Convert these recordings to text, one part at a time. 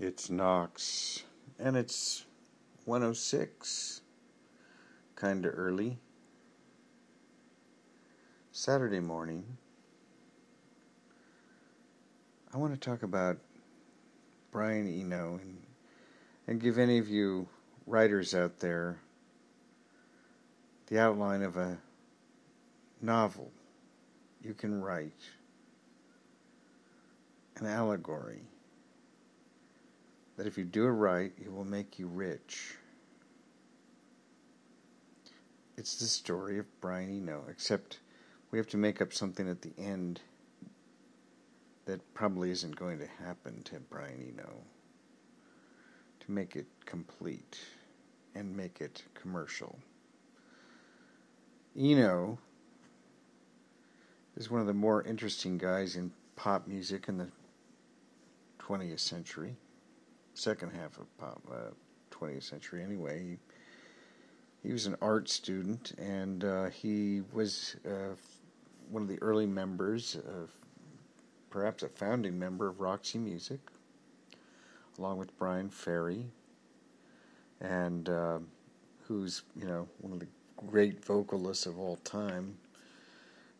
It's Knox, and it's 106, kind of early. Saturday morning. I want to talk about Brian Eno and, and give any of you writers out there the outline of a novel you can write, an allegory that if you do it right, it will make you rich. It's the story of Brian Eno, except we have to make up something at the end that probably isn't going to happen to Brian Eno to make it complete and make it commercial. Eno is one of the more interesting guys in pop music in the 20th century second half of pop, uh, 20th century anyway. He, he was an art student and uh, he was uh, one of the early members of, perhaps a founding member of Roxy Music, along with Bryan Ferry, and uh, who's, you know, one of the great vocalists of all time.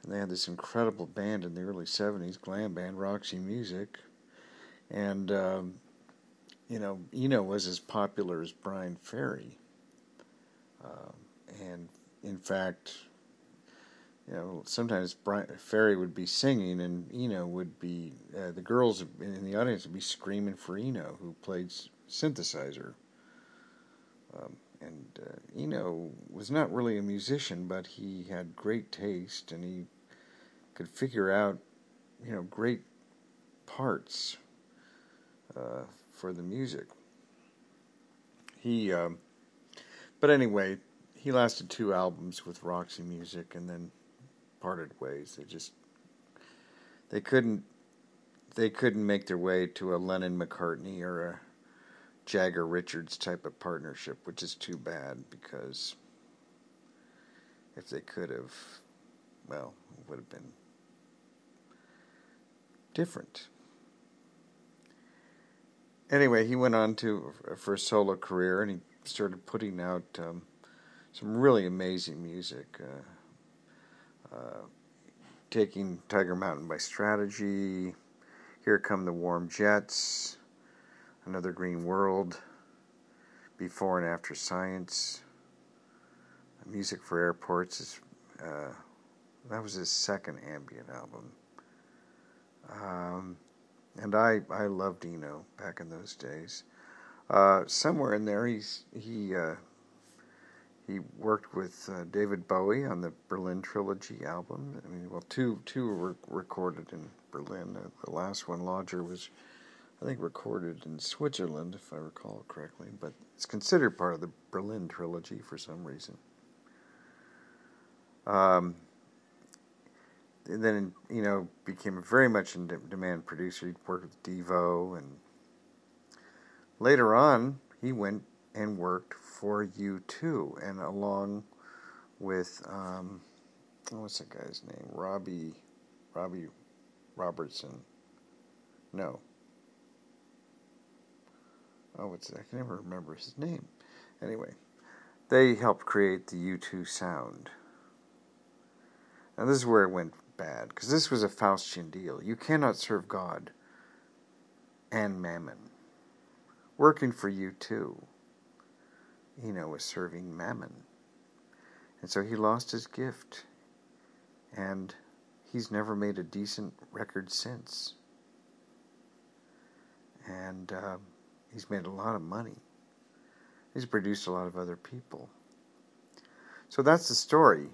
And they had this incredible band in the early 70s, glam band, Roxy Music. And um, you know, Eno was as popular as Bryan Ferry. Uh, and in fact, you know, sometimes Bryan, Ferry would be singing and Eno would be, uh, the girls in the audience would be screaming for Eno, who played synthesizer. Um, and uh, Eno was not really a musician, but he had great taste and he could figure out, you know, great parts. Uh, for the music. He, um, but anyway, he lasted two albums with Roxy Music and then parted ways. They just they couldn't they couldn't make their way to a Lennon McCartney or a Jagger Richards type of partnership, which is too bad because if they could have, well, it would have been different anyway, he went on to for a solo career, and he started putting out um, some really amazing music. Uh, uh, taking Tiger Mountain by Strategy, Here Come the Warm Jets, Another Green World, Before and After Science, Music for Airports is uh, that was his second ambient album. Um, and I I loved Eno back in those days. Uh, somewhere in there, he's he uh, he worked with uh, David Bowie on the Berlin Trilogy album. I mean, well, two two were recorded in Berlin. Uh, the last one, Lodger, was I think recorded in Switzerland, if I recall correctly. But it's considered part of the Berlin Trilogy for some reason. Um, and then you know became very much in demand producer. He worked with Devo, and later on he went and worked for U2, and along with um, what's that guy's name? Robbie, Robbie Robertson. No. Oh, what's I can never remember his name. Anyway, they helped create the U2 sound. And this is where it went bad because this was a Faustian deal. You cannot serve God and mammon. Working for U2. Eno was serving mammon. And so he lost his gift. And he's never made a decent record since. And uh, he's made a lot of money. He's produced a lot of other people. So that's the story.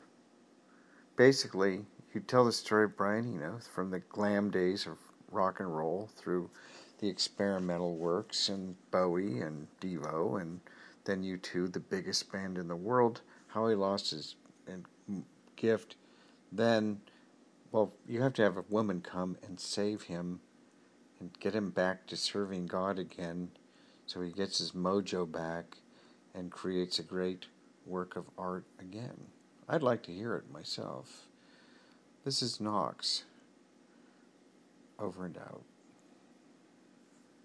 Basically, you tell the story of Brian Eno from the glam days of rock and roll through the experimental works and Bowie and Devo and then U2, the biggest band in the world, how he lost his uh, gift. Then, well, you have to have a woman come and save him and get him back to serving God again so he gets his mojo back and creates a great work of art again. I'd like to hear it myself. This is Knox. Over and out.